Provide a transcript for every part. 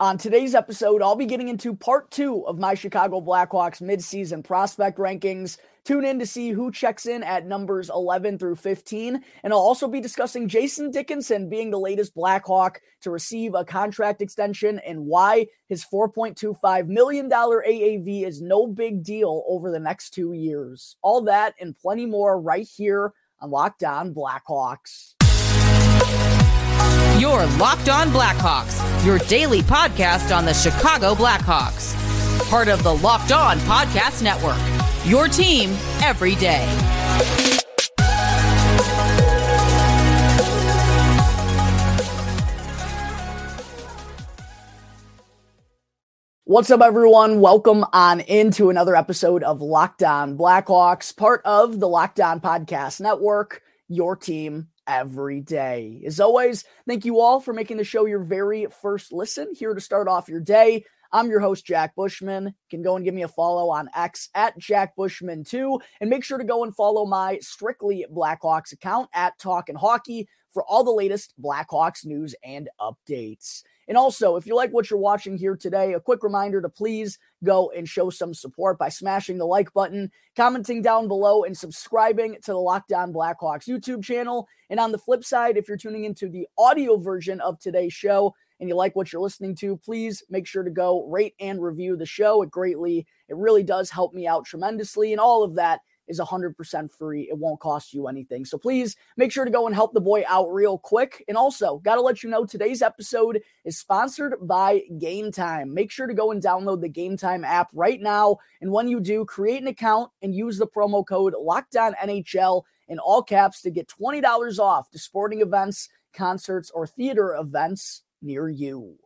On today's episode, I'll be getting into part two of my Chicago Blackhawks midseason prospect rankings. Tune in to see who checks in at numbers 11 through 15. And I'll also be discussing Jason Dickinson being the latest Blackhawk to receive a contract extension and why his $4.25 million AAV is no big deal over the next two years. All that and plenty more right here on Locked On Blackhawks. Your Locked On Blackhawks, your daily podcast on the Chicago Blackhawks. Part of the Locked On Podcast Network. Your team every day. What's up, everyone? Welcome on into another episode of Locked On Blackhawks, part of the Locked On Podcast Network, your team every day. As always, thank you all for making the show your very first listen here to start off your day. I'm your host, Jack Bushman. You can go and give me a follow on X at Jack Bushman2. And make sure to go and follow my Strictly Blackhawks account at Talkin' Hockey for all the latest Blackhawks news and updates. And also, if you like what you're watching here today, a quick reminder to please go and show some support by smashing the like button, commenting down below, and subscribing to the Locked On Blackhawks YouTube channel. And on the flip side, if you're tuning into the audio version of today's show and you like what you're listening to, please make sure to go rate and review the show. It greatly, it really does help me out tremendously. And all of that is 100% free. It won't cost you anything. So please make sure to go and help the boy out real quick. And also, got to let you know today's episode is sponsored by Gametime. Make sure to go and download the Gametime app right now. And when you do, create an account and use the promo code LOCKDOWN NHL in all caps to get $20 off to sporting events, concerts, or theater events near you.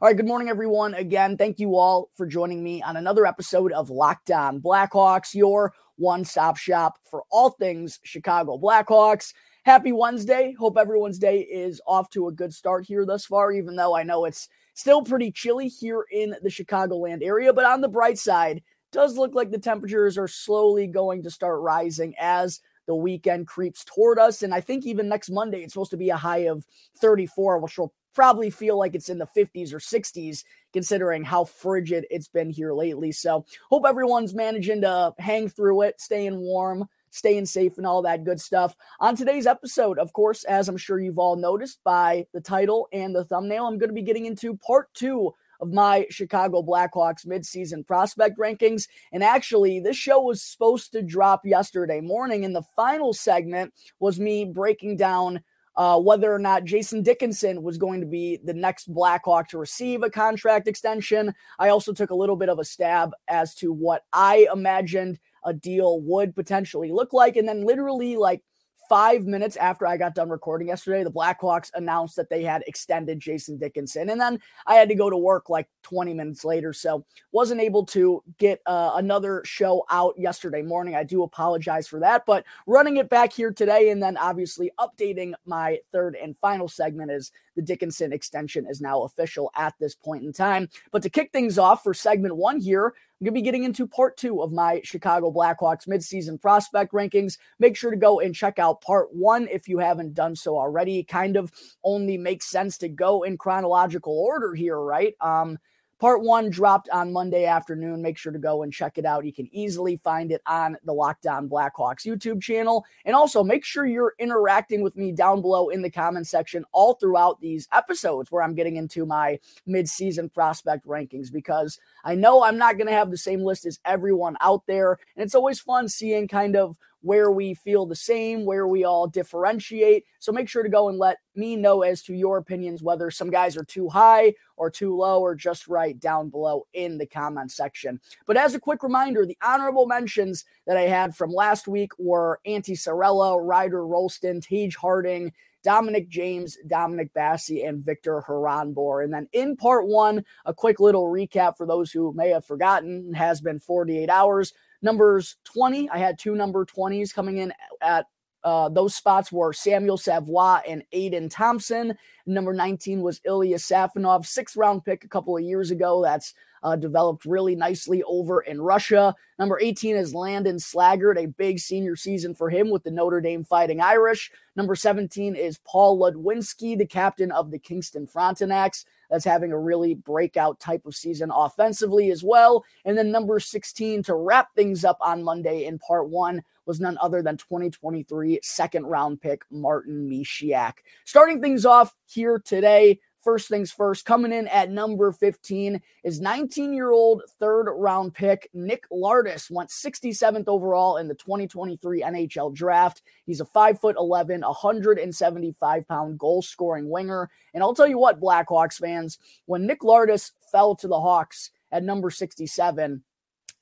All right, good morning, everyone. Again, thank you all for joining me on another episode of Locked On Blackhawks, your one stop shop for all things Chicago Blackhawks. Happy Wednesday. Hope everyone's day is off to a good start here thus far, even though I know it's still pretty chilly here in the Chicagoland area. But on the bright side, does look like the temperatures are slowly going to start rising as the weekend creeps toward us. And I think even next Monday, it's supposed to be a high of 34, which will probably feel like it's in the 50s or 60s, considering how frigid it's been here lately. So, hope everyone's managing to hang through it, staying warm, staying safe, and all that good stuff. On today's episode, of course, as I'm sure you've all noticed by the title and the thumbnail, I'm going to be getting into part two of my Chicago Blackhawks midseason prospect rankings. And actually, this show was supposed to drop yesterday morning, and the final segment was me breaking down uh, whether or not Jason Dickinson was going to be the next Blackhawk to receive a contract extension. I also took a little bit of a stab as to what I imagined a deal would potentially look like. And then, literally, like five minutes after I got done recording yesterday, the Blackhawks announced that they had extended Jason Dickinson. And then I had to go to work like 20 minutes later. So wasn't able to get uh, another show out yesterday morning. I do apologize for that. But running it back here today and then obviously updating my third and final segment is the Dickinson extension is now official at this point in time. But to kick things off for segment one here, I'm going to be getting into part two of my Chicago Blackhawks midseason prospect rankings. Make sure to go and check out part one if you haven't done so already. Kind of only makes sense to go in chronological order here, right? Um, Part one dropped on Monday afternoon. Make sure to go and check it out. You can easily find it on the Locked On Blackhawks YouTube channel. And also make sure you're interacting with me down below in the comment section all throughout these episodes where I'm getting into my mid-season prospect rankings because I know I'm not going to have the same list as everyone out there. And it's always fun seeing kind of where we feel the same, where we all differentiate. So make sure to go and let me know as to your opinions, whether some guys are too high or too low or just right down below in the comment section. But as a quick reminder, the honorable mentions that I had from last week were Antti Saarela, Ryder Rolston, Taige Harding, Dominic James, Dominic Basse, and Victor Haranbor. And then in part one, a quick little recap for those who may have forgotten, has been 48 hours. Numbers 20, I had two number 20s coming in at uh, those spots were Samuel Savoie and Aidan Thompson. Number 19 was Ilya Safonov, sixth round pick a couple of years ago. That's uh, developed really nicely over in Russia. Number 18 is Landon Slaggert, a big senior season for him with the Notre Dame Fighting Irish. Number 17 is Paul Ludwinski, the captain of the Kingston Frontenacs. That's having a really breakout type of season offensively as well. And then number 16 to wrap things up on Monday in part one was none other than 2023 second round pick Martin Misiak. Starting things off here today, First things first, coming in at number 15 is 19 year old third round pick Nick Lardis, went 67th overall in the 2023 NHL draft. He's a 5 foot 11, 175 pound goal scoring winger. And I'll tell you what, Blackhawks fans, when Nick Lardis fell to the Hawks at number 67,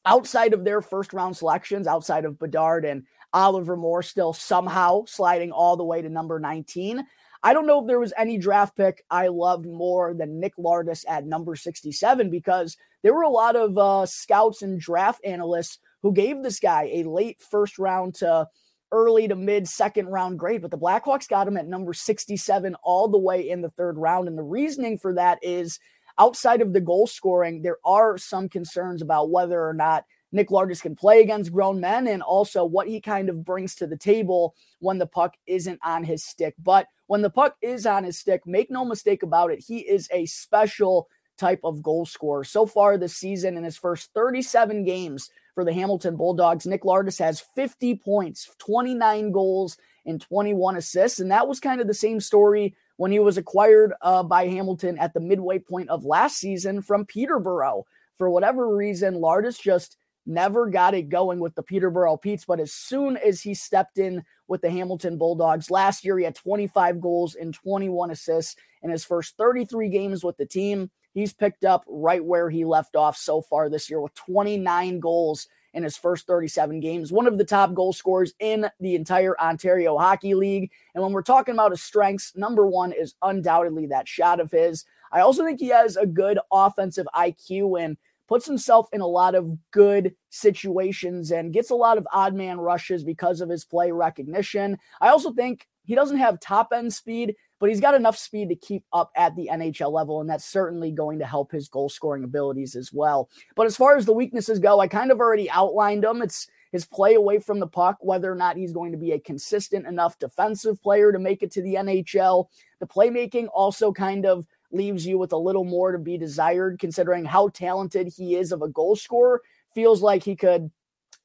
outside of their first round selections, outside of Bedard and Oliver Moore still somehow sliding all the way to number 19. I don't know if there was any draft pick I loved more than Nick Lardis at number 67 because there were a lot of uh, scouts and draft analysts who gave this guy a late first round to early to mid second round grade, but the Blackhawks got him at number 67 all the way in the third round. And the reasoning for that is outside of the goal scoring, there are some concerns about whether or not Nick Lardis can play against grown men and also what he kind of brings to the table when the puck isn't on his stick. But when the puck is on his stick, make no mistake about it, he is a special type of goal scorer. So far this season, in his first 37 games for the Hamilton Bulldogs, Nick Lardis has 50 points, 29 goals, and 21 assists. And that was kind of the same story when he was acquired uh, by Hamilton at the midway point of last season from Peterborough. For whatever reason, Lardis just never got it going with the Peterborough Petes. But as soon as he stepped in with the Hamilton Bulldogs last year, he had 25 goals and 21 assists in his first 33 games with the team. He's picked up right where he left off so far this year with 29 goals in his first 37 games, one of the top goal scorers in the entire Ontario Hockey League. And when we're talking about his strengths, number one is undoubtedly that shot of his. I also think he has a good offensive IQ and puts himself in a lot of good situations and gets a lot of odd man rushes because of his play recognition. I also think he doesn't have top end speed, but he's got enough speed to keep up at the NHL level, and that's certainly going to help his goal scoring abilities as well. But as far as the weaknesses go, I kind of already outlined them. It's his play away from the puck, whether or not he's going to be a consistent enough defensive player to make it to the NHL. The playmaking also kind of leaves you with a little more to be desired, considering how talented he is of a goal scorer. Feels like he could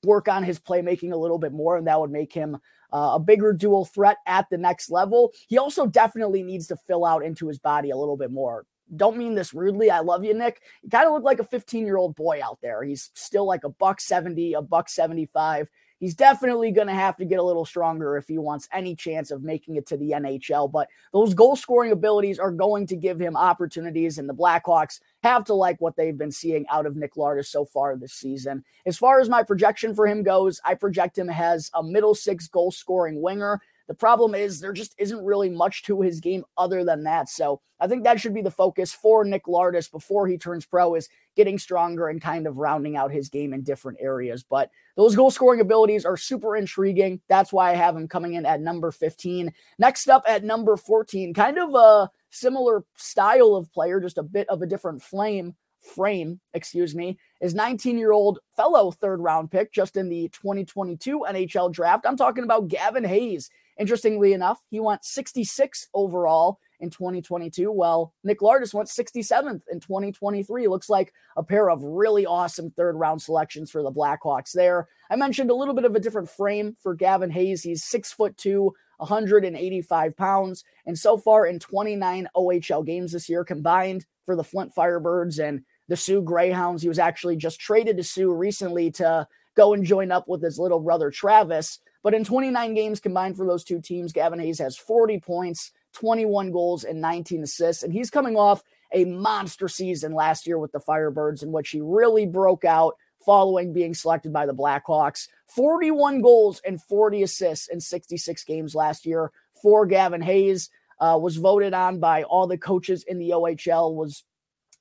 work on his playmaking a little bit more, and that would make him uh, a bigger dual threat at the next level. He also definitely needs to fill out into his body a little bit more. Don't mean this rudely. I love you, Nick. You kind of look like a 15 year old boy out there. He's still like a buck 70, a buck 75 he's definitely going to have to get a little stronger if he wants any chance of making it to the NHL. But those goal scoring abilities are going to give him opportunities, and the Blackhawks have to like what they've been seeing out of Nick Lardis so far this season. As far as my projection for him goes, I project him as a middle six goal scoring winger. The problem is there just isn't really much to his game other than that. So I think that should be the focus for Nick Lardis before he turns pro is getting stronger and kind of rounding out his game in different areas. But those goal scoring abilities are super intriguing. That's why I have him coming in at number 15. Next up at number 14, kind of a similar style of player, just a bit of a different flame frame, excuse me, is 19 year old fellow third round pick just in the 2022 NHL draft. I'm talking about Gavin Hayes. Interestingly enough, he went 66th overall in 2022. Well, Nick Lardis went 67th in 2023. Looks like a pair of really awesome third round selections for the Blackhawks there. I mentioned a little bit of a different frame for Gavin Hayes. He's six foot two, 185 pounds, and so far in 29 OHL games this year combined for the Flint Firebirds and the Soo Greyhounds. He was actually just traded to Soo recently to go and join up with his little brother Travis. But in 29 games combined for those two teams, Gavin Hayes has 40 points, 21 goals, and 19 assists. And he's coming off a monster season last year with the Firebirds, in which he really broke out following being selected by the Blackhawks. 41 goals and 40 assists in 66 games last year for Gavin Hayes. Uh, was voted on by all the coaches in the OHL, was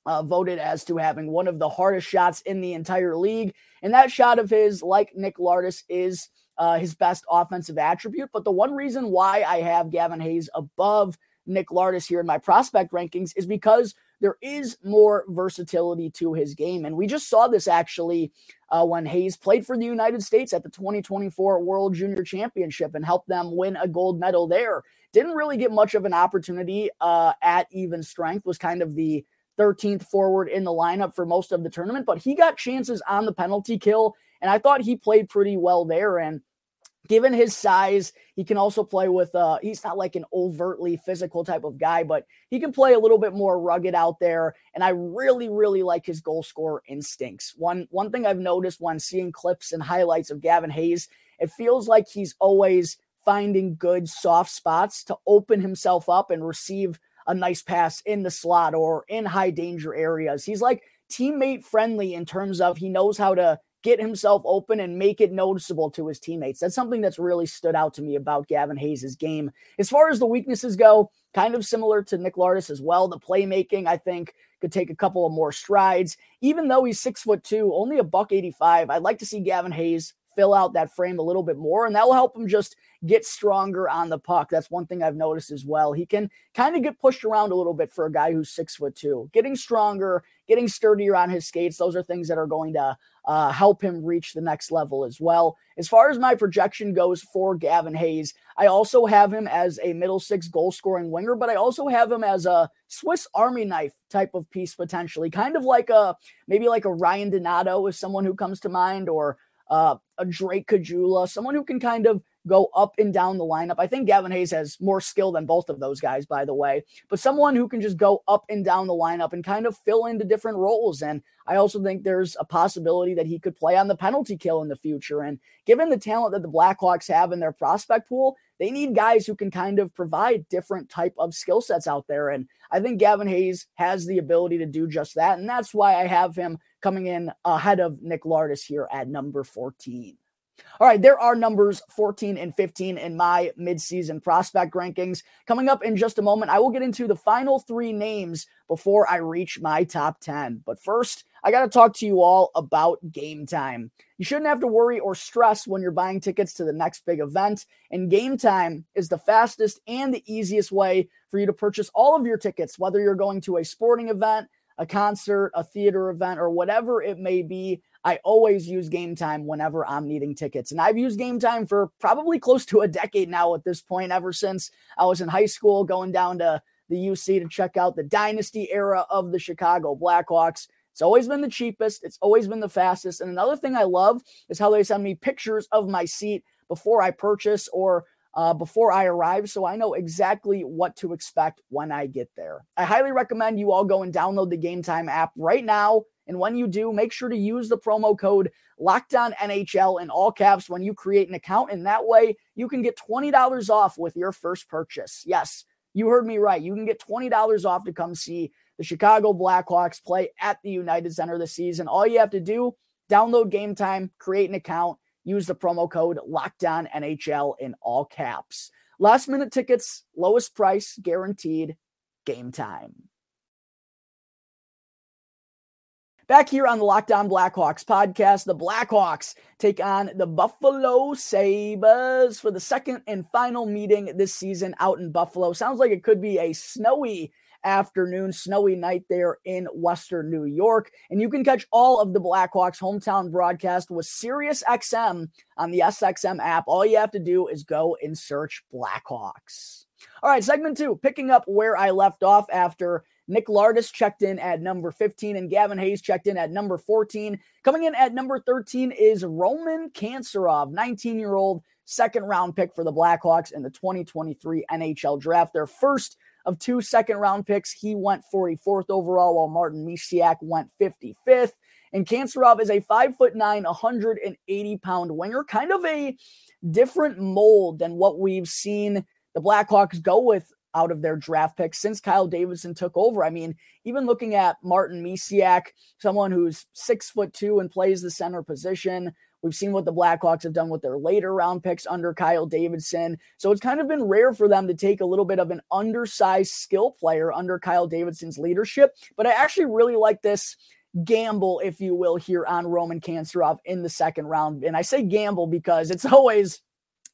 uh, voted as to having one of the hardest shots in the entire league. And that shot of his, like Nick Lardis, is uh, his best offensive attribute. But the one reason why I have Gavin Hayes above Nick Lardis here in my prospect rankings is because there is more versatility to his game. And we just saw this actually uh, when Hayes played for the United States at the 2024 World Junior Championship and helped them win a gold medal there. Didn't really get much of an opportunity uh, at even strength, was kind of the 13th forward in the lineup for most of the tournament, but he got chances on the penalty kill. And I thought he played pretty well there. And given his size, he can also play with uh he's not like an overtly physical type of guy, but he can play a little bit more rugged out there. And I really, really like his goal scorer instincts. One one thing I've noticed when seeing clips and highlights of Gavin Hayes, it feels like he's always finding good soft spots to open himself up and receive a nice pass in the slot or in high danger areas. He's like teammate friendly in terms of he knows how to get himself open and make it noticeable to his teammates. That's something that's really stood out to me about Gavin Hayes' game. As far as the weaknesses go, kind of similar to Nick Lardis as well. The playmaking, I think, could take a couple of more strides. Even though he's six foot two, only a buck 85, I'd like to see Gavin Hayes fill out that frame a little bit more, and that will help him just get stronger on the puck. That's one thing I've noticed as well. He can kind of get pushed around a little bit for a guy who's six foot two. Getting stronger, getting sturdier on his skates, those are things that are going to uh, help him reach the next level as well. As far as my projection goes for Gavin Hayes, I also have him as a middle six goal scoring winger, but I also have him as a Swiss Army knife type of piece potentially, kind of like a maybe like a Ryan Donato is someone who comes to mind, or uh, a Drake Caggiula, someone who can kind of go up and down the lineup. I think Gavin Hayes has more skill than both of those guys, by the way, but someone who can just go up and down the lineup and kind of fill into different roles. And I also think there's a possibility that he could play on the penalty kill in the future. And given the talent that the Blackhawks have in their prospect pool, they need guys who can kind of provide different type of skill sets out there. And I think Gavin Hayes has the ability to do just that. And that's why I have him coming in ahead of Nick Lardis here at number 14. All right, there are numbers 14 and 15 in my midseason prospect rankings. Coming up in just a moment, I will get into the final three names before I reach my top 10. But first, I got to talk to you all about game time. You shouldn't have to worry or stress when you're buying tickets to the next big event, and game time is the fastest and the easiest way for you to purchase all of your tickets, whether you're going to a sporting event, a concert, a theater event, or whatever it may be. I always use game time whenever I'm needing tickets. And I've used game time for probably close to a decade now at this point, ever since I was in high school going down to the UC to check out the dynasty era of the Chicago Blackhawks. It's always been the cheapest, it's always been the fastest. And another thing I love is how they send me pictures of my seat before I purchase or uh, before I arrive, so I know exactly what to expect when I get there. I highly recommend you all go and download the Gametime app right now. And when you do, make sure to use the promo code Lockdown NHL in all caps when you create an account. And that way you can get $20 off with your first purchase. Yes, you heard me right. You can get $20 off to come see the Chicago Blackhawks play at the United Center this season. All you have to do, download game time, create an account, use the promo code Lockdown NHL in all caps. Last minute tickets, lowest price guaranteed, game time. Back here on the Locked On Blackhawks podcast, the Blackhawks take on the Buffalo Sabres for the second and final meeting this season out in Buffalo. Sounds like it could be a snowy afternoon, snowy night there in Western New York. And you can catch all of the Blackhawks hometown broadcast with Sirius XM on the SXM app. All you have to do is go and search Blackhawks. All right, segment two, picking up where I left off after Nick Lardis checked in at number 15 and Gavin Hayes checked in at number 14. Coming in at number 13 is Roman Kantserov, 19 year old second round pick for the Blackhawks in the 2023 NHL draft. Their first of two second round picks. He went 44th overall, while Martin Misiak went 55th. And Kantserov is a five foot nine, 180 pound winger, kind of a different mold than what we've seen the Blackhawks go with out of their draft picks since Kyle Davidson took over. I mean, even looking at Martin Misiak, someone who's six foot two and plays the center position. We've seen what the Blackhawks have done with their later round picks under Kyle Davidson. So it's kind of been rare for them to take a little bit of an undersized skill player under Kyle Davidson's leadership. But I actually really like this gamble, if you will, here on Roman Kantserov in the second round. And I say gamble because it's always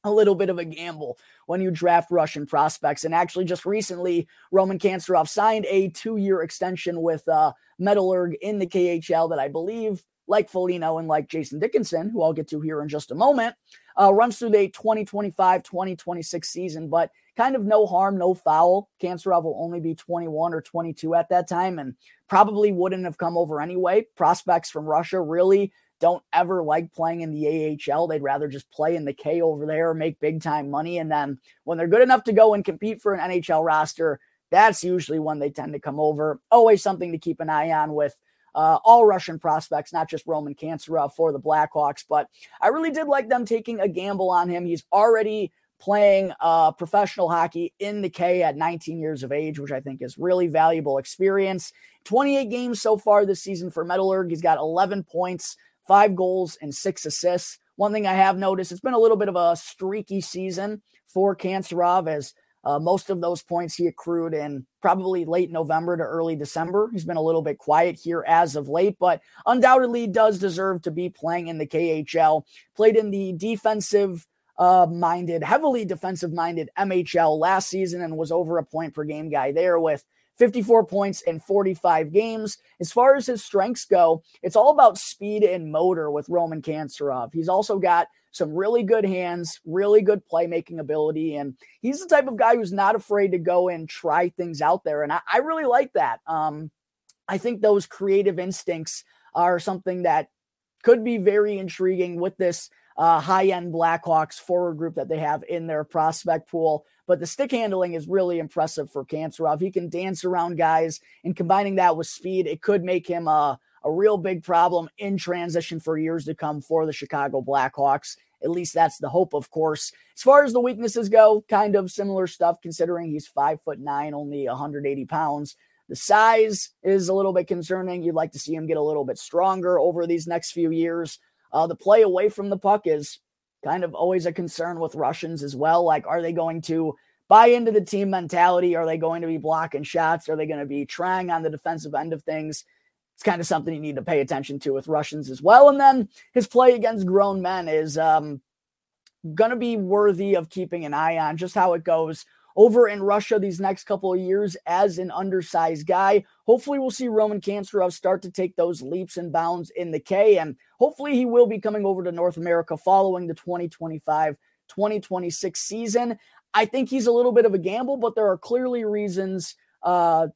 a little bit of a gamble when you draft Russian prospects. And actually, just recently, Roman Kantserov signed a two year extension with uh, Metallurg in the KHL that I believe, like Foligno and like Jason Dickinson, who I'll get to here in just a moment, uh, runs through the 2025 2026 season. But kind of no harm, no foul. Kantserov will only be 21 or 22 at that time. And probably wouldn't have come over anyway. Prospects from Russia really don't ever like playing in the AHL. They'd rather just play in the K over there, make big time money. And then when they're good enough to go and compete for an NHL roster, that's usually when they tend to come over. Always something to keep an eye on with uh, all Russian prospects, not just Roman Kantserov for the Blackhawks. But I really did like them taking a gamble on him. He's already playing uh, professional hockey in the K at 19 years of age, which I think is really valuable experience. 28 games so far this season for Metallurg. He's got 11 points, five goals, and six assists. One thing I have noticed, it's been a little bit of a streaky season for Kantserov as uh, most of those points he accrued in probably late November to early December. He's been a little bit quiet here as of late, but undoubtedly does deserve to be playing in the KHL. Played in the defensive uh, minded, heavily defensive minded MHL last season and was over a point per game guy there with 54 points in 45 games. As far as his strengths go, it's all about speed and motor with Roman Kantserov. He's also got some really good hands, really good playmaking ability, and he's the type of guy who's not afraid to go and try things out there. And I, I really like that. Um, I think those creative instincts are something that could be very intriguing with this uh, high end Blackhawks forward group that they have in their prospect pool. But the stick handling is really impressive for Kantserov. He can dance around guys, and combining that with speed, it could make him a, a real big problem in transition for years to come for the Chicago Blackhawks. At least that's the hope, of course. As far as the weaknesses go, kind of similar stuff, considering he's five foot nine, only 180 pounds. The size is a little bit concerning. You'd like to see him get a little bit stronger over these next few years. Uh, the play away from the puck is kind of always a concern with Russians as well. Like, are they going to buy into the team mentality? Are they going to be blocking shots? Are they going to be trying on the defensive end of things? It's kind of something you need to pay attention to with Russians as well. And then his play against grown men is um, going to be worthy of keeping an eye on just how it goes over in Russia these next couple of years as an undersized guy. Hopefully, we'll see Roman Kantserov start to take those leaps and bounds in the K, and hopefully, he will be coming over to North America following the 2025 2026 season. I think he's a little bit of a gamble, but there are clearly reasons. Uh,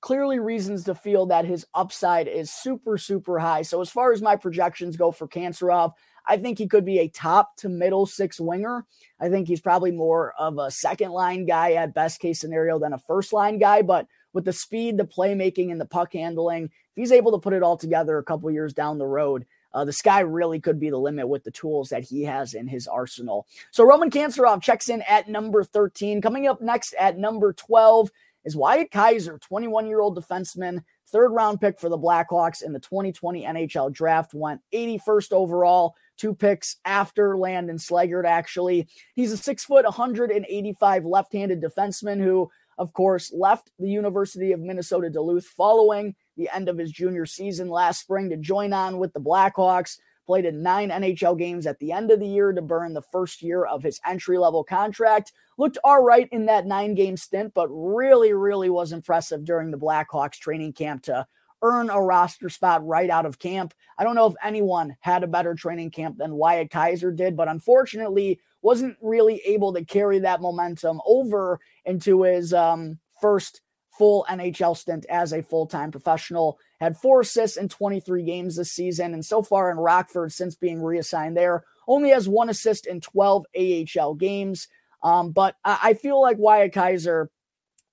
clearly reasons to feel that his upside is super, super high. So, as far as my projections go for Kantserov, I think he could be a top to middle six winger. I think he's probably more of a second line guy at best case scenario than a first line guy. But with the speed, the playmaking, and the puck handling, if he's able to put it all together a couple years down the road, uh, the sky really could be the limit with the tools that he has in his arsenal. So Roman Kantserov checks in at number 13. Coming up next at number 12 is Wyatt Kaiser, 21 year old defenseman, third round pick for the Blackhawks in the 2020 NHL draft, went 81st overall two picks after Landon Slaggert, actually. He's a six foot, 185 left handed defenseman who, of course, left the University of Minnesota Duluth following the end of his junior season last spring to join on with the Blackhawks. Played in nine NHL games at the end of the year to burn the first year of his entry level contract. Looked all right in that nine game stint, but really, really was impressive during the Blackhawks training camp to earn a roster spot right out of camp. I don't know if anyone had a better training camp than Wyatt Kaiser did, but unfortunately wasn't really able to carry that momentum over into his um, first full NHL stint as a full time professional. Had four assists in 23 games this season, and so far in Rockford, since being reassigned there, only has one assist in 12 AHL games. Um, but I, I feel like Wyatt Kaiser,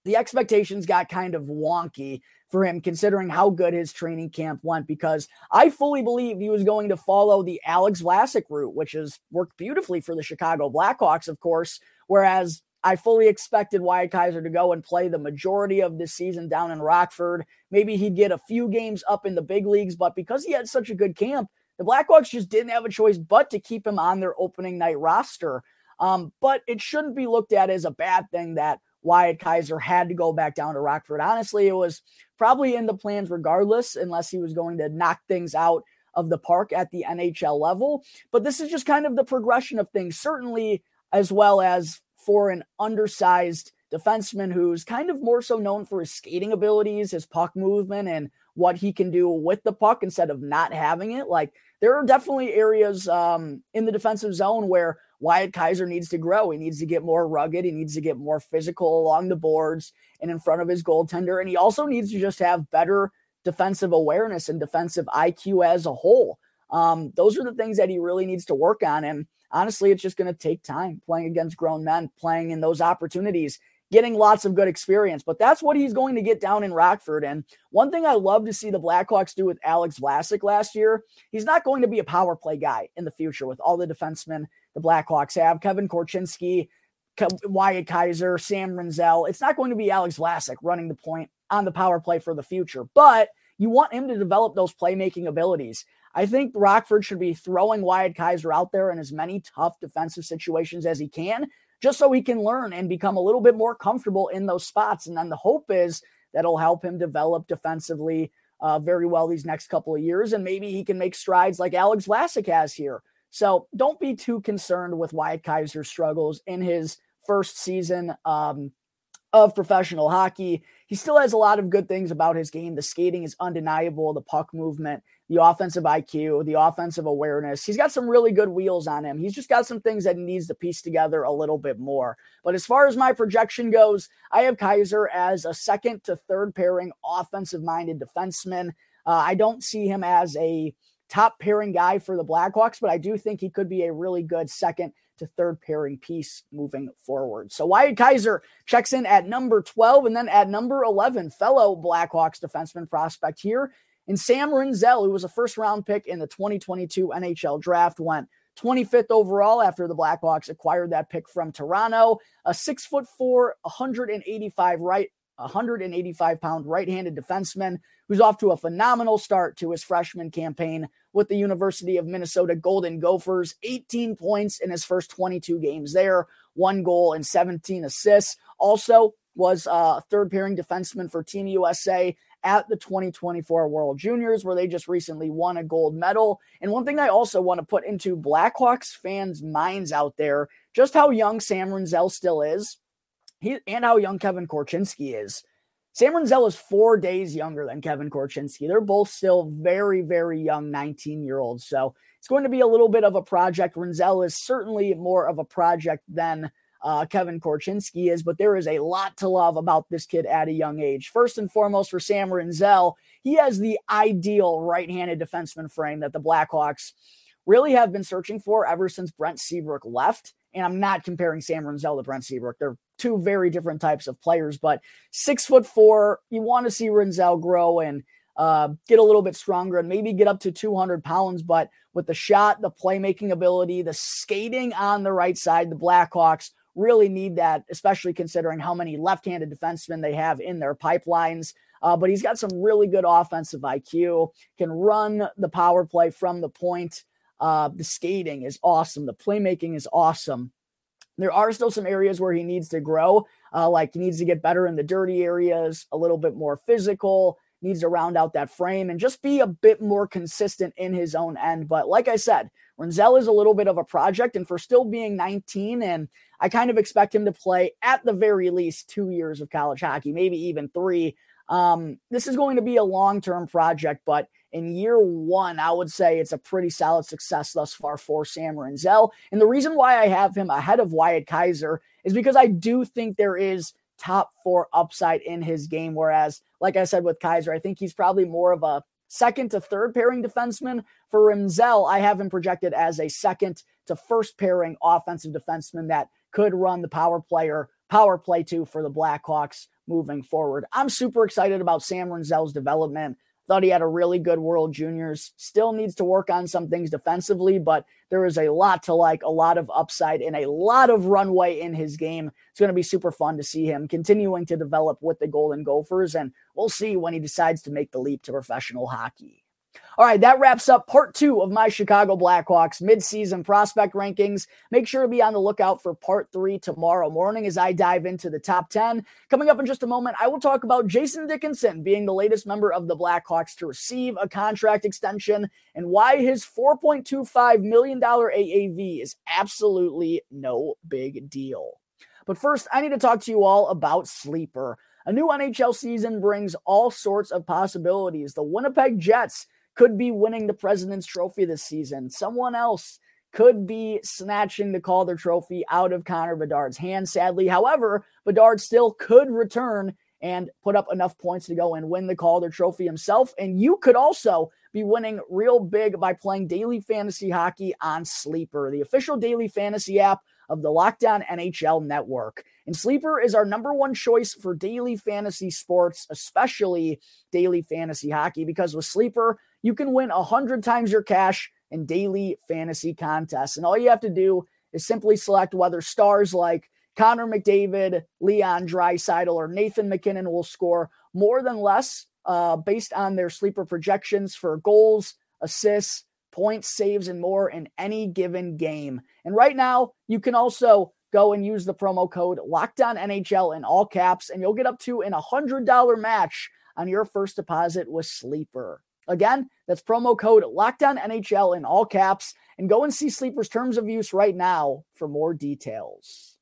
the expectations got kind of wonky for him, considering how good his training camp went, because I fully believe he was going to follow the Alex Vlasic route, which has worked beautifully for the Chicago Blackhawks, of course. Whereas I fully expected Wyatt Kaiser to go and play the majority of this season down in Rockford. Maybe he'd get a few games up in the big leagues, but because he had such a good camp, the Blackhawks just didn't have a choice but to keep him on their opening night roster. Um, but it shouldn't be looked at as a bad thing that Wyatt Kaiser had to go back down to Rockford. Honestly, it was probably in the plans regardless, unless he was going to knock things out of the park at the NHL level. But this is just kind of the progression of things, certainly, as well as for an undersized defenseman who's kind of more so known for his skating abilities, his puck movement, and what he can do with the puck instead of not having it. Like there are definitely areas um, in the defensive zone where Wyatt Kaiser needs to grow. He needs to get more rugged. He needs to get more physical along the boards and in front of his goaltender. And he also needs to just have better defensive awareness and defensive IQ as a whole. Um, those are the things that he really needs to work on. And honestly, it's just going to take time playing against grown men, playing in those opportunities, getting lots of good experience. But that's what he's going to get down in Rockford. And one thing I love to see the Blackhawks do with Alex Vlasic last year, he's not going to be a power play guy in the future with all the defensemen the Blackhawks have. Kevin Korchinski, Wyatt Kaiser, Sam Rinzel. It's not going to be Alex Vlasic running the point on the power play for the future, but you want him to develop those playmaking abilities. I think Rockford should be throwing Wyatt Kaiser out there in as many tough defensive situations as he can, just so he can learn and become a little bit more comfortable in those spots. And then the hope is that'll help him develop defensively uh, very well these next couple of years. And maybe he can make strides like Alex Vlasic has here. So don't be too concerned with Wyatt Kaiser's struggles in his first season. Um, of professional hockey. He still has a lot of good things about his game. The skating is undeniable, the puck movement, the offensive IQ, the offensive awareness. He's got some really good wheels on him. He's just got some things that he needs to piece together a little bit more. But as far as my projection goes, I have Kaiser as a second to third pairing offensive minded defenseman. Uh, I don't see him as a top pairing guy for the Blackhawks, but I do think he could be a really good second to third pairing piece moving forward. So Wyatt Kaiser checks in at number 12 and then at number 11, fellow Blackhawks defenseman prospect here. And Sam Rinzel, who was a first round pick in the 2022 NHL draft, went 25th overall after the Blackhawks acquired that pick from Toronto. A six foot four, 185 right 185 pound right handed defenseman who's off to a phenomenal start to his freshman campaign with the University of Minnesota Golden Gophers. 18 points in his first 22 games there, one goal and 17 assists. Also, was a third pairing defenseman for Team USA at the 2024 World Juniors, where they just recently won a gold medal. And one thing I also want to put into Blackhawks fans' minds out there just how young Sam Rinzel still is he, and how young Kevin Korchinski is. Sam Rinzel is four days younger than Kevin Korchinski. They're both still very, very young 19 year olds. So it's going to be a little bit of a project. Rinzel is certainly more of a project than uh, Kevin Korchinski is, but there is a lot to love about this kid at a young age. First and foremost, for Sam Rinzel, he has the ideal right handed defenseman frame that the Blackhawks really have been searching for ever since Brent Seabrook left. And I'm not comparing Sam Rinzel to Brent Seabrook. They're two very different types of players, but six foot four, you want to see Rinzel grow and uh, get a little bit stronger and maybe get up to 200 pounds. But with the shot, the playmaking ability, the skating on the right side, the Blackhawks really need that, especially considering how many left handed defensemen they have in their pipelines. Uh, but he's got some really good offensive IQ, can run the power play from the point. Uh, the skating is awesome. The playmaking is awesome. There are still some areas where he needs to grow, uh, like he needs to get better in the dirty areas, a little bit more physical, needs to round out that frame and just be a bit more consistent in his own end. But like I said, Rinzel is a little bit of a project, and for still being 19, and I kind of expect him to play at the very least two years of college hockey, maybe even three. Um, this is going to be a long term project, but in year one, I would say it's a pretty solid success thus far for Sam Rinzel. And the reason why I have him ahead of Wyatt Kaiser is because I do think there is top four upside in his game. Whereas, like I said with Kaiser, I think he's probably more of a second to third pairing defenseman. For Rinzel, I have him projected as a second to first pairing offensive defenseman that could run the power player power play too for the Blackhawks moving forward. I'm super excited about Sam Rinzel's development. Thought he had a really good World Juniors. Still needs to work on some things defensively, but there is a lot to like, a lot of upside, and a lot of runway in his game. It's going to be super fun to see him continuing to develop with the Golden Gophers, and we'll see when he decides to make the leap to professional hockey. All right, that wraps up part two of my Chicago Blackhawks midseason prospect rankings. Make sure to be on the lookout for part three tomorrow morning as I dive into the top 10. Coming up in just a moment, I will talk about Jason Dickinson being the latest member of the Blackhawks to receive a contract extension and why his $4.25 million AAV is absolutely no big deal. But first, I need to talk to you all about Sleeper. A new NHL season brings all sorts of possibilities. The Winnipeg Jets could be winning the President's Trophy this season. Someone else could be snatching the Calder Trophy out of Connor Bedard's hands, sadly. However, Bedard still could return and put up enough points to go and win the Calder Trophy himself. And you could also be winning real big by playing daily fantasy hockey on Sleeper, the official daily fantasy app of the Locked On NHL network. And Sleeper is our number one choice for daily fantasy sports, especially daily fantasy hockey, because with Sleeper, you can win 100 times your cash in daily fantasy contests. And all you have to do is simply select whether stars like Connor McDavid, Leon Draisaitl, or Nathan MacKinnon will score more than less uh, based on their sleeper projections for goals, assists, points, saves, and more in any given game. And right now, you can also go and use the promo code Lockdown NHL in all caps, and you'll get up to an $100 match on your first deposit with Sleeper. Again, that's promo code Lockdown NHL in all caps, and go and see Sleeper's terms of use right now for more details.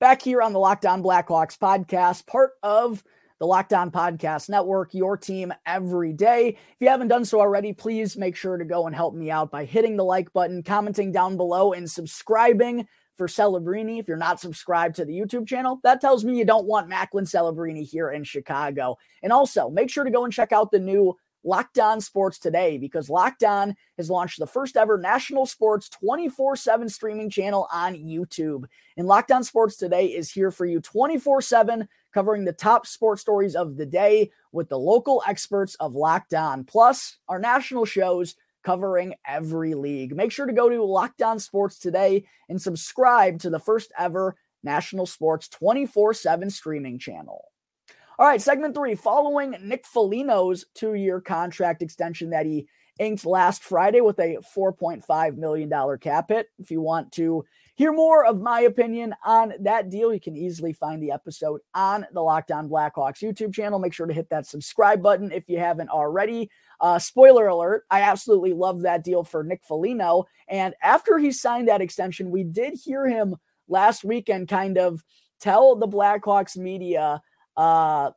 back here on the Locked On Blackhawks podcast, part of the Locked On Podcast Network, your team every day. If you haven't done so already, please make sure to go and help me out by hitting the like button, commenting down below, and subscribing for Celebrini. If you're not subscribed to the YouTube channel, that tells me you don't want Macklin Celebrini here in Chicago. And also, make sure to go and check out the new Locked On Sports today because Locked On has launched the first ever national sports 24 7 streaming channel on YouTube. And Locked On Sports today is here for you 24 7, covering the top sports stories of the day with the local experts of Locked On, plus our national shows covering every league. Make sure to go to Locked On Sports today and subscribe to the first ever national sports 24 7 streaming channel. All right, segment three. Following Nick Foligno's two year contract extension that he inked last Friday with a $4.5 million cap hit. If you want to hear more of my opinion on that deal, you can easily find the episode on the Locked On Blackhawks YouTube channel. Make sure to hit that subscribe button if you haven't already. Uh, spoiler alert, I absolutely love that deal for Nick Foligno. And after he signed that extension, we did hear him last weekend kind of tell the Blackhawks media uh,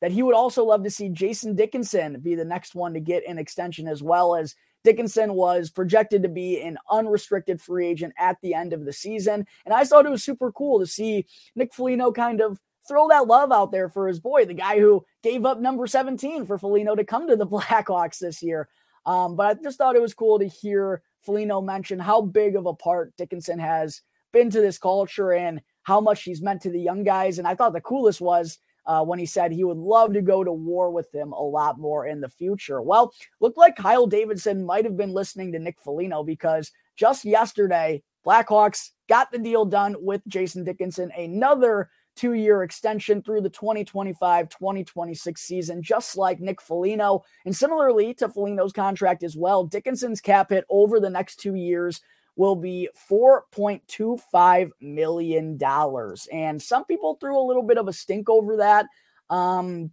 that he would also love to see Jason Dickinson be the next one to get an extension, as well as Dickinson was projected to be an unrestricted free agent at the end of the season. And I thought it was super cool to see Nick Foligno kind of throw that love out there for his boy, the guy who gave up number 17 for Foligno to come to the Blackhawks this year. Um, but I just thought it was cool to hear Foligno mention how big of a part Dickinson has been to this culture and how much he's meant to the young guys. And I thought the coolest was uh, when he said he would love to go to war with them a lot more in the future. Well, looked like Kyle Davidson might have been listening to Nick Foligno because just yesterday, Blackhawks got the deal done with Jason Dickinson, another two year extension through the 2025 2026 season, just like Nick Foligno. And similarly to Foligno's contract as well, Dickinson's cap hit over the next two years will be $4.25 million. And some people threw a little bit of a stink over that. Um,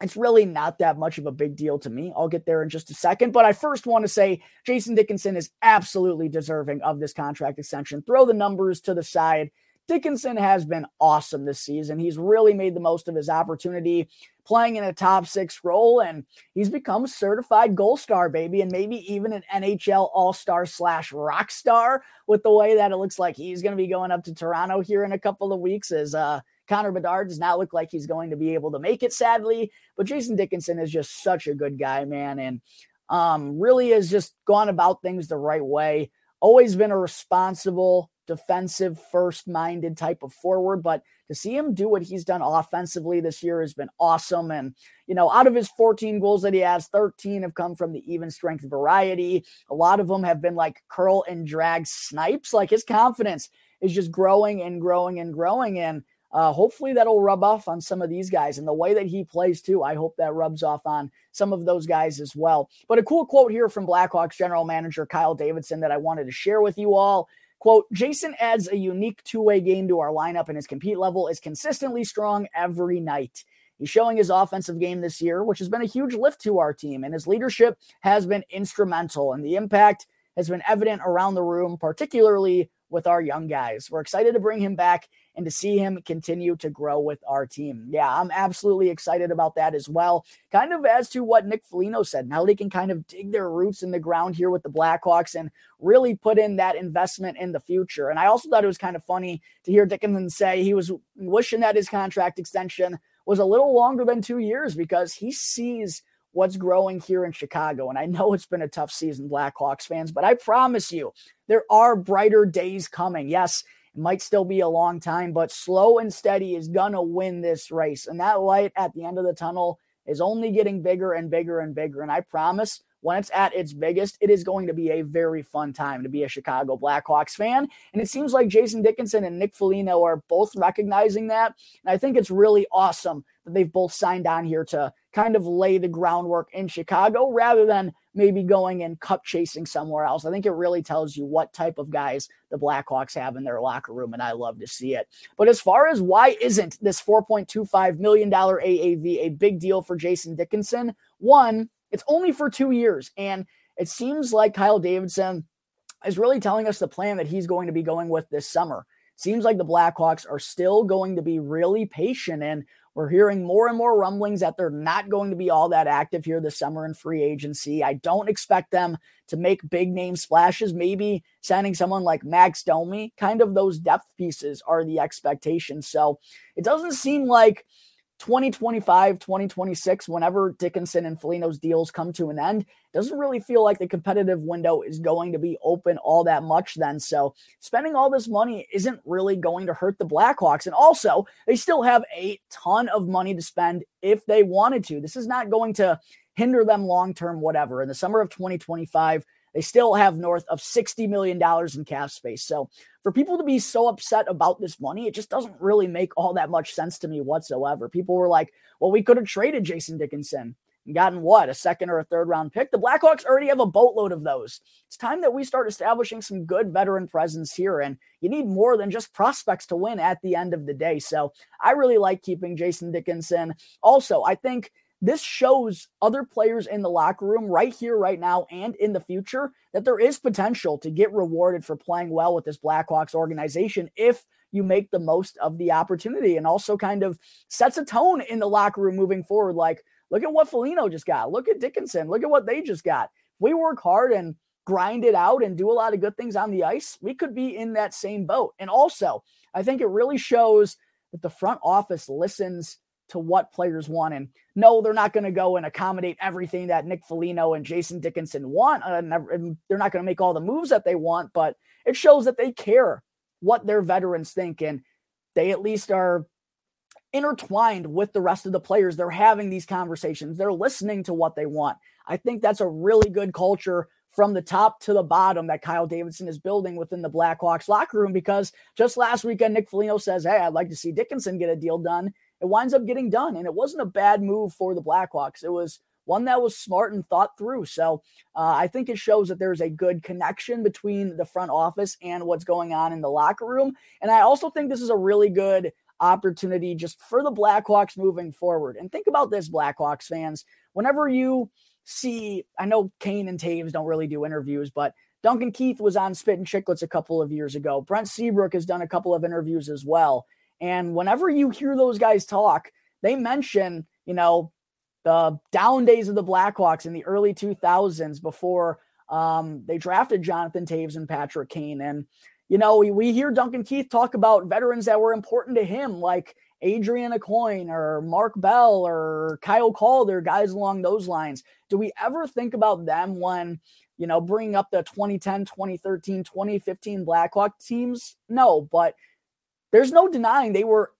it's really not that much of a big deal to me. I'll get there in just a second. But I first want to say Jason Dickinson is absolutely deserving of this contract extension. Throw the numbers to the side. Dickinson has been awesome this season. He's really made the most of his opportunity playing in a top six role, and he's become certified goal star, baby, and maybe even an NHL All Star slash rock star with the way that it looks like he's going to be going up to Toronto here in a couple of weeks. As uh, Connor Bedard does not look like he's going to be able to make it, sadly, but Jason Dickinson is just such a good guy, man, and um, really has just gone about things the right way. Always been a responsible, defensive first minded type of forward, but to see him do what he's done offensively this year has been awesome. And, you know, out of his 14 goals that he has, 13 have come from the even strength variety. A lot of them have been like curl and drag snipes. Like his confidence is just growing and growing and growing. And, uh, hopefully that'll rub off on some of these guys and the way that he plays too. I hope that rubs off on some of those guys as well. But a cool quote here from Blackhawks general manager Kyle Davidson that I wanted to share with you all. Quote, Jason adds a unique two way game to our lineup, and his compete level is consistently strong every night. He's showing his offensive game this year, which has been a huge lift to our team, and his leadership has been instrumental, and the impact has been evident around the room, particularly with our young guys. We're excited to bring him back and to see him continue to grow with our team. Yeah, I'm absolutely excited about that as well. Kind of as to what Nick Foligno said, now they can kind of dig their roots in the ground here with the Blackhawks and really put in that investment in the future. And I also thought it was kind of funny to hear Dickinson say he was wishing that his contract extension was a little longer than two years because he sees what's growing here in Chicago. And I know it's been a tough season, Blackhawks fans, but I promise you, there are brighter days coming. Yes, it might still be a long time, but slow and steady is going to win this race. And that light at the end of the tunnel is only getting bigger and bigger and bigger. And I promise when it's at its biggest, it is going to be a very fun time to be a Chicago Blackhawks fan. And it seems like Jason Dickinson and Nick Foligno are both recognizing that. And I think it's really awesome that they've both signed on here to kind of lay the groundwork in Chicago rather than maybe going and cup chasing somewhere else. I think it really tells you what type of guys the Blackhawks have in their locker room, and I love to see it. But as far as why isn't this $4.25 million AAV a big deal for Jason Dickinson? One, it's only for two years, and it seems like Kyle Davidson is really telling us the plan that he's going to be going with this summer. Seems like the Blackhawks are still going to be really patient and we're hearing more and more rumblings that they're not going to be all that active here this summer in free agency. I don't expect them to make big name splashes. Maybe signing someone like Max Domi, kind of those depth pieces are the expectations. So it doesn't seem like 2025, 2026, whenever Dickinson and Foligno's deals come to an end, doesn't really feel like the competitive window is going to be open all that much then. So spending all this money isn't really going to hurt the Blackhawks. And also, they still have a ton of money to spend if they wanted to. This is not going to hinder them long term, whatever. In the summer of 2025, they still have north of $60 million in cap space. So for people to be so upset about this money, it just doesn't really make all that much sense to me whatsoever. People were like, well, we could have traded Jason Dickinson and gotten what, a second or a third round pick? The Blackhawks already have a boatload of those. It's time that we start establishing some good veteran presence here. And you need more than just prospects to win at the end of the day. So I really like keeping Jason Dickinson. Also, I think this shows other players in the locker room right here, right now, and in the future that there is potential to get rewarded for playing well with this Blackhawks organization if you make the most of the opportunity and also kind of sets a tone in the locker room moving forward. Like, look at what Foligno just got. Look at Dickinson. Look at what they just got. we work hard and grind it out and do a lot of good things on the ice, we could be in that same boat. And also, I think it really shows that the front office listens to what players want. And no, they're not going to go and accommodate everything that Nick Foligno and Jason Dickinson want. Uh, and they're not going to make all the moves that they want, but it shows that they care what their veterans think. And they at least are intertwined with the rest of the players. They're having these conversations, they're listening to what they want. I think that's a really good culture from the top to the bottom that Kyle Davidson is building within the Blackhawks locker room because just last weekend, Nick Foligno says, Hey, I'd like to see Dickinson get a deal done it winds up getting done. And it wasn't a bad move for the Blackhawks. It was one that was smart and thought through. So uh, I think it shows that there's a good connection between the front office and what's going on in the locker room. And I also think this is a really good opportunity just for the Blackhawks moving forward. And think about this, Blackhawks fans. Whenever you see, I know Kane and Toews don't really do interviews, but Duncan Keith was on Spittin' Chiclets a couple of years ago. Brent Seabrook has done a couple of interviews as well. And whenever you hear those guys talk, they mention, you know, the down days of the Blackhawks in the early 2000s before um, they drafted Jonathan Toews and Patrick Kane. And, you know, we, we hear Duncan Keith talk about veterans that were important to him, like Adrian Aucoin or Mark Bell or Kyle Calder, guys along those lines. Do we ever think about them when, you know, bringing up the 2010, 2013, 2015 Blackhawk teams? No, but there's no denying they were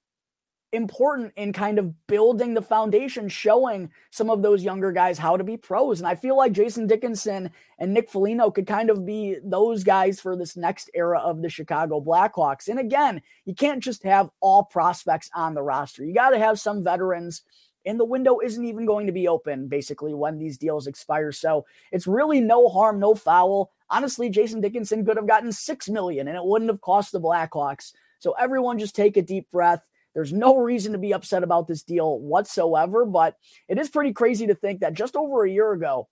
important in kind of building the foundation, showing some of those younger guys how to be pros. And I feel like Jason Dickinson and Nick Foligno could kind of be those guys for this next era of the Chicago Blackhawks. And again, you can't just have all prospects on the roster. You got to have some veterans. And the window isn't even going to be open basically when these deals expire. So it's really no harm, no foul. Honestly, Jason Dickinson could have gotten six million and it wouldn't have cost the Blackhawks so everyone just take a deep breath. There's no reason to be upset about this deal whatsoever, but it is pretty crazy to think that just over a year ago,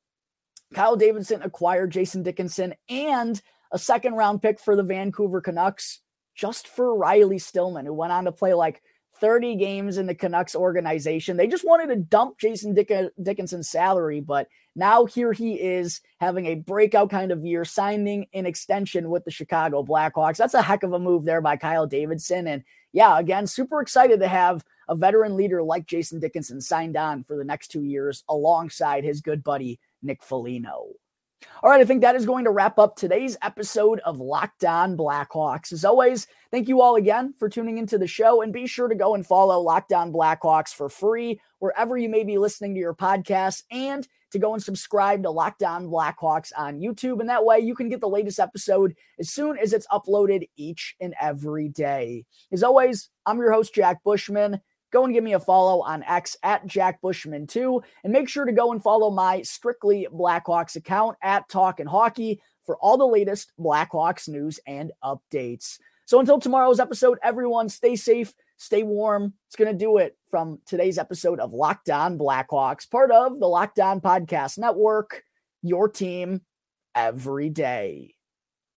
Kyle Davidson acquired Jason Dickinson and a second round pick for the Vancouver Canucks just for Riley Stillman, who went on to play like 30 games in the Canucks organization. They just wanted to dump Jason Dick- Dickinson's salary, but now here he is having a breakout kind of year, signing an extension with the Chicago Blackhawks. That's a heck of a move there by Kyle Davidson. And yeah, again, super excited to have a veteran leader like Jason Dickinson signed on for the next two years alongside his good buddy, Nick Foligno. All right, I think that is going to wrap up today's episode of Locked On Blackhawks. As always, thank you all again for tuning into the show and be sure to go and follow Locked On Blackhawks for free wherever you may be listening to your podcast and to go and subscribe to Locked On Blackhawks on YouTube. And that way you can get the latest episode as soon as it's uploaded each and every day. As always, I'm your host, Jack Bushman go and give me a follow on X at Jack Bushman2. And make sure to go and follow my Strictly Blackhawks account at Talkin' Hockey for all the latest Blackhawks news and updates. So until tomorrow's episode, everyone stay safe, stay warm. It's going to do it from today's episode of Locked On Blackhawks, part of the Locked On Podcast Network, your team every day.